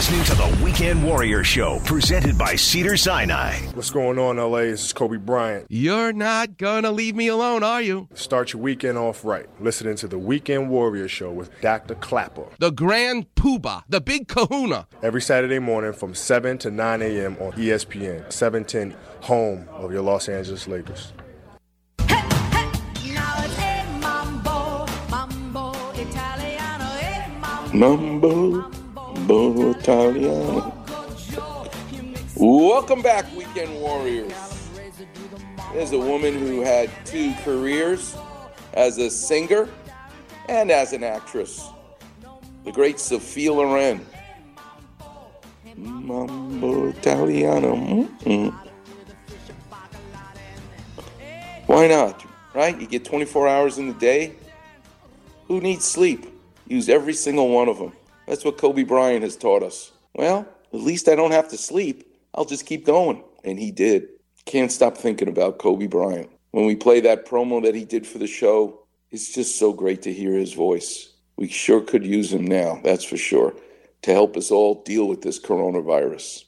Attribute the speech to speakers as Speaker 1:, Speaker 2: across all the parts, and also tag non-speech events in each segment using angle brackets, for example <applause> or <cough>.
Speaker 1: listening to the Weekend Warrior Show, presented by Cedar Sinai.
Speaker 2: What's going on, LA? This is Kobe Bryant.
Speaker 3: You're not gonna leave me alone, are you?
Speaker 2: Start your weekend off right. Listening to the Weekend Warrior Show with Dr. Clapper.
Speaker 3: The Grand Poobah, the Big Kahuna.
Speaker 2: Every Saturday morning from 7 to 9 a.m. on ESPN, 710, home of your Los Angeles Lakers.
Speaker 4: Mambo, Mambo Italiano. Welcome back, Weekend Warriors. There's a woman who had two careers as a singer and as an actress. The great Sophia Loren. Mambo Italiano. Mm-mm. Why not? Right? You get 24 hours in the day. Who needs sleep? Use every single one of them. That's what Kobe Bryant has taught us. Well, at least I don't have to sleep. I'll just keep going. And he did. Can't stop thinking about Kobe Bryant. When we play that promo that he did for the show, it's just so great to hear his voice. We sure could use him now, that's for sure, to help us all deal with this coronavirus.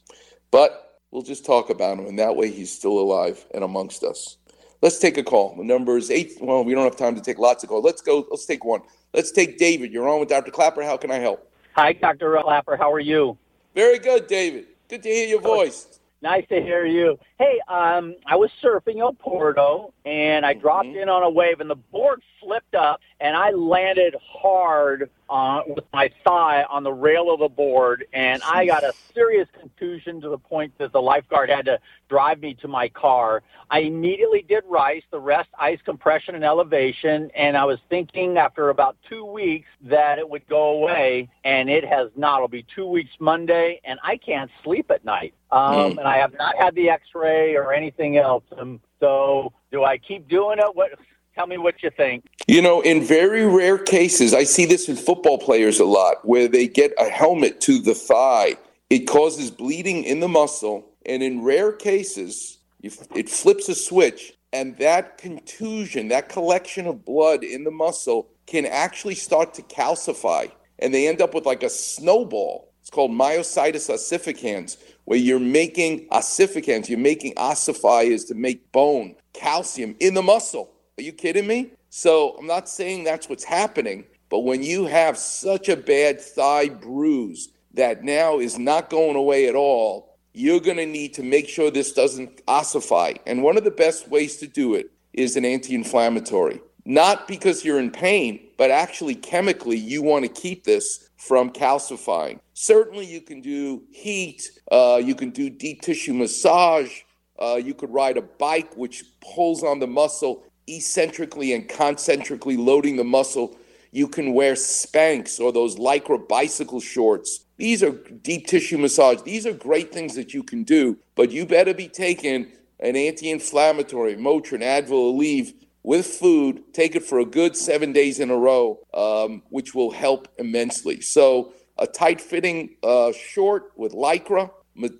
Speaker 4: But we'll just talk about him, and that way he's still alive and amongst us. Let's take a call. The number is eight. Well, we don't have time to take lots of calls. Let's go. Let's take one. Let's take David. You're on with Dr. Clapper. How can I help?
Speaker 5: Hi, Dr. Clapper. How are you?
Speaker 4: Very good, David. Good to hear your voice.
Speaker 5: Nice to hear you. Hey, um, I was surfing El Porto and I dropped
Speaker 4: Mm-hmm.
Speaker 5: in on a wave and the board flipped up and I landed hard uh, with my thigh on the rail of the board and I got a serious contusion to the point that the lifeguard had to drive me to my car. I immediately did rice, the rest ice compression and elevation, and I was thinking after about two weeks that it would go away, and it has not. It'll be two weeks Monday, and I can't sleep at night. Um,
Speaker 4: Mm.
Speaker 5: And I have not had the X-ray or anything else. Um, so, do I keep doing it? What? Tell me what you think.
Speaker 4: You know, in very rare cases, I see this in football players a lot, where they get a helmet to the thigh. It causes bleeding in the muscle, and in rare cases, it flips a switch, and that contusion, that collection of blood in the muscle, can actually start to calcify, and they end up with like a snowball. It's called myositis ossificans, where you're making ossificans, you're making ossifiers to make bone, calcium in the muscle. Are you kidding me? So I'm not saying that's what's happening, but when you have such a bad thigh bruise that now is not going away at all, you're going to need to make sure this doesn't ossify. And one of the best ways to do it is an anti inflammatory. Not because you're in pain, but actually chemically, you want to keep this from calcifying. Certainly, you can do heat, uh, you can do deep tissue massage, uh, you could ride a bike, which pulls on the muscle eccentrically and concentrically, loading the muscle. You can wear Spanx or those Lycra bicycle shorts. These are deep tissue massage. These are great things that you can do, but you better be taking an anti inflammatory, Motrin, Advil, Aleve with food. Take it for a good seven days in a row, um, which will help immensely. So, a tight fitting uh, short with Lycra,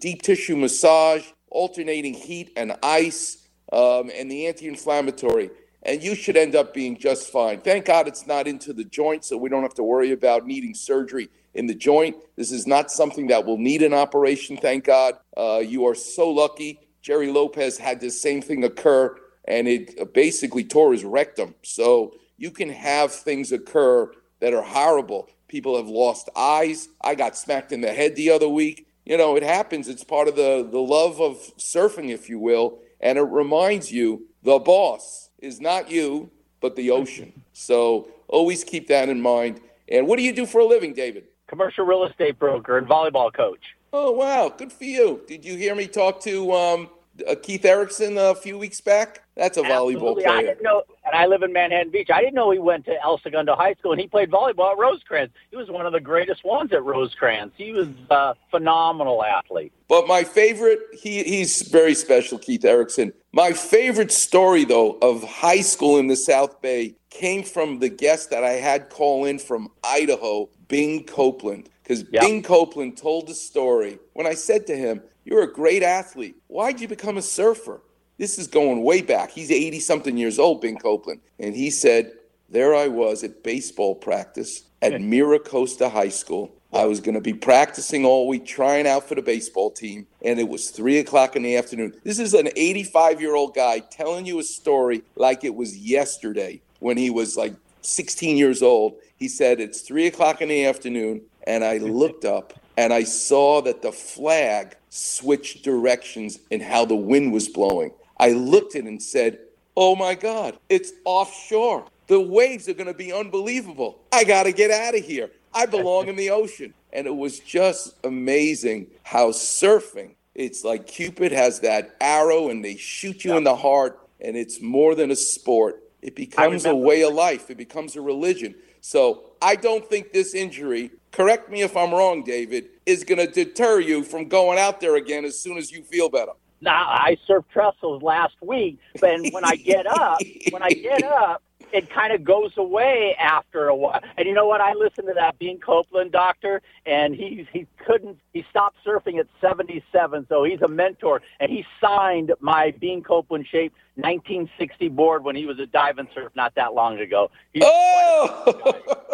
Speaker 4: deep tissue massage, alternating heat and ice, um, and the anti inflammatory. And you should end up being just fine. Thank God it's not into the joint, so we don't have to worry about needing surgery in the joint. This is not something that will need an operation, thank God. Uh, you are so lucky. Gerry Lopez had the same thing occur, and it basically tore his rectum. So you can have things occur that are horrible. People have lost eyes. I got smacked in the head the other week. You know, it happens. It's part of the, the love of surfing, if you will. And it reminds you the boss is not you, but the ocean. So always keep that in mind. And what do you do for a living, David?
Speaker 5: Commercial real estate broker and volleyball coach.
Speaker 4: Oh, wow. Good for you. Did you hear me talk to um, uh, Keith Erickson a few weeks back? That's a volleyball
Speaker 5: Absolutely. I
Speaker 4: player.
Speaker 5: didn't know, and I live in Manhattan Beach. I didn't know he went to El Segundo High School and he played volleyball at Rosecrans. He was one of the greatest ones at Rosecrans. He was a phenomenal athlete.
Speaker 4: But my favorite, he, he's very special, Keith Erickson. My favorite story, though, of high school in the South Bay came from the guest that I had call in from Idaho, Bing Copeland. Because
Speaker 5: Yep.
Speaker 4: Bing Copeland told the story when I said to him, You're a great athlete. Why'd you become a surfer? This is going way back. He's 80 something years old, Bing Copeland. And he said, There I was at baseball practice at hmm. Mira Costa High School. I was going to be practicing all week, trying out for the baseball team, and it was three o'clock in the afternoon. This is an 85 year old guy telling you a story like it was yesterday when he was like 16 years old. He said, It's three o'clock in the afternoon, and I <laughs> looked up and I saw that the flag switched directions in how the wind was blowing. I looked at it and said, Oh my God, it's offshore. The waves are going to be unbelievable. I got to get out of here. I belong in the <laughs> ocean. And it was just amazing how surfing, it's like Cupid has that arrow and they shoot you in the heart, and it's more than a sport. It becomes a way of life, it becomes a religion. So I don't think this injury, correct me if I'm wrong, David, is going to deter you from going out there again as soon as you feel better.
Speaker 5: Now I surfed trestles last week, and when I get up, when I get up, it kind of goes away after a while. And you know what? I listened to that Bing Copeland doctor, and he he couldn't. He stopped surfing at 77, so he's a mentor, and he signed my Bing Copeland shaped 1960 board when he was a dive and surf not that long ago. He's
Speaker 4: oh!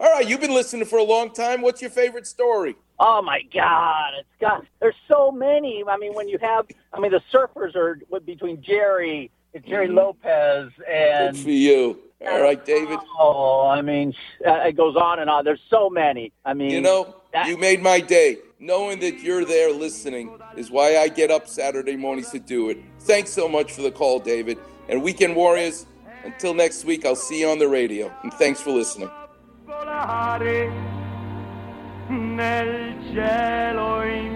Speaker 4: All right, you've been listening for a long time. What's your favorite story?
Speaker 5: Oh my God! It's got. There's so many. I mean, when you have, I mean, the surfers are between Gerry Gerry mm-hmm. Lopez and
Speaker 4: Good for you. All right, David.
Speaker 5: Oh, I mean, uh, it goes on and on. There's so many. I mean,
Speaker 4: You know,
Speaker 5: that-
Speaker 4: you made my day. Knowing that you're there listening is why I get up Saturday mornings to do it. Thanks so much for the call, David. And Weekend Warriors, until next week, I'll see you on the radio. And thanks for listening.
Speaker 6: nel cielo in